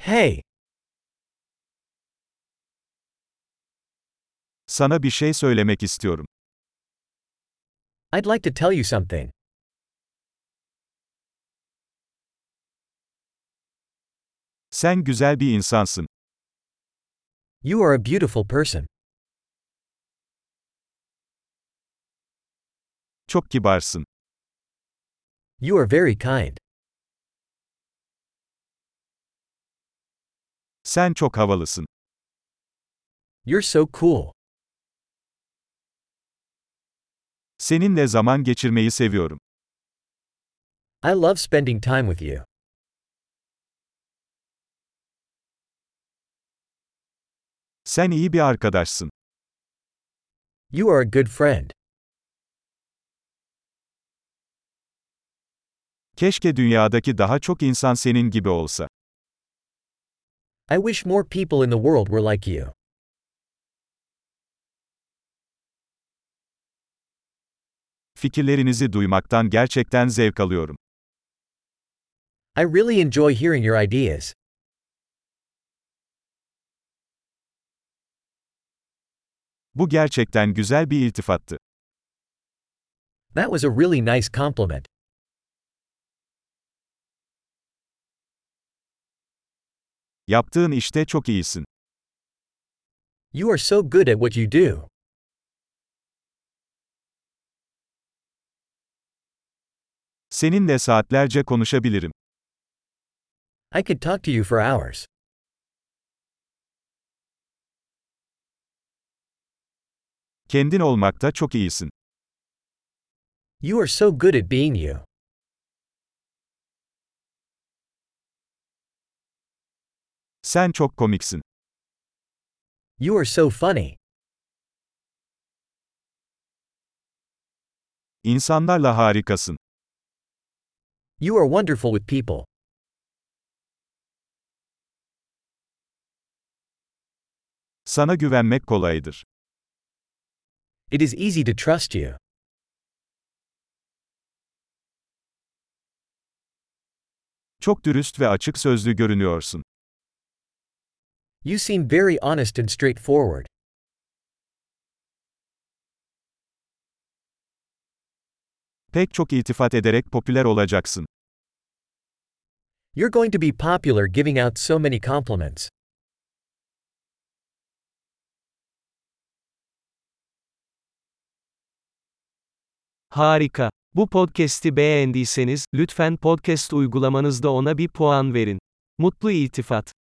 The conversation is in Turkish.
Hey, Sana bir şey söylemek istiyorum. I'd like to tell you something. Sen güzel bir insansın. You are a beautiful person. Çok kibarsın. You are very kind. Sen çok havalısın. You're so cool. Seninle zaman geçirmeyi seviyorum. I love spending time with you. Sen iyi bir arkadaşsın. You are a good friend. Keşke dünyadaki daha çok insan senin gibi olsa. I wish more people in the world were like you. Fikirlerinizi duymaktan gerçekten zevk alıyorum. I really enjoy hearing your ideas. Bu gerçekten güzel bir iltifattı. That was a really nice compliment. Yaptığın işte çok iyisin. You are so good at what you do. Seninle saatlerce konuşabilirim. I could talk to you for hours. Kendin olmakta çok iyisin. You are so good at being you. Sen çok komiksin. You are so funny. İnsanlarla harikasın. You are wonderful with people. Sana güvenmek kolaydır. It is easy to trust you. Çok dürüst ve açık sözlü görünüyorsun. You seem very honest and straightforward. Pek çok iltifat ederek popüler olacaksın. You're going to be popular giving out so many compliments. Harika. Bu podcast'i beğendiyseniz, lütfen podcast uygulamanızda ona bir puan verin. Mutlu iltifat.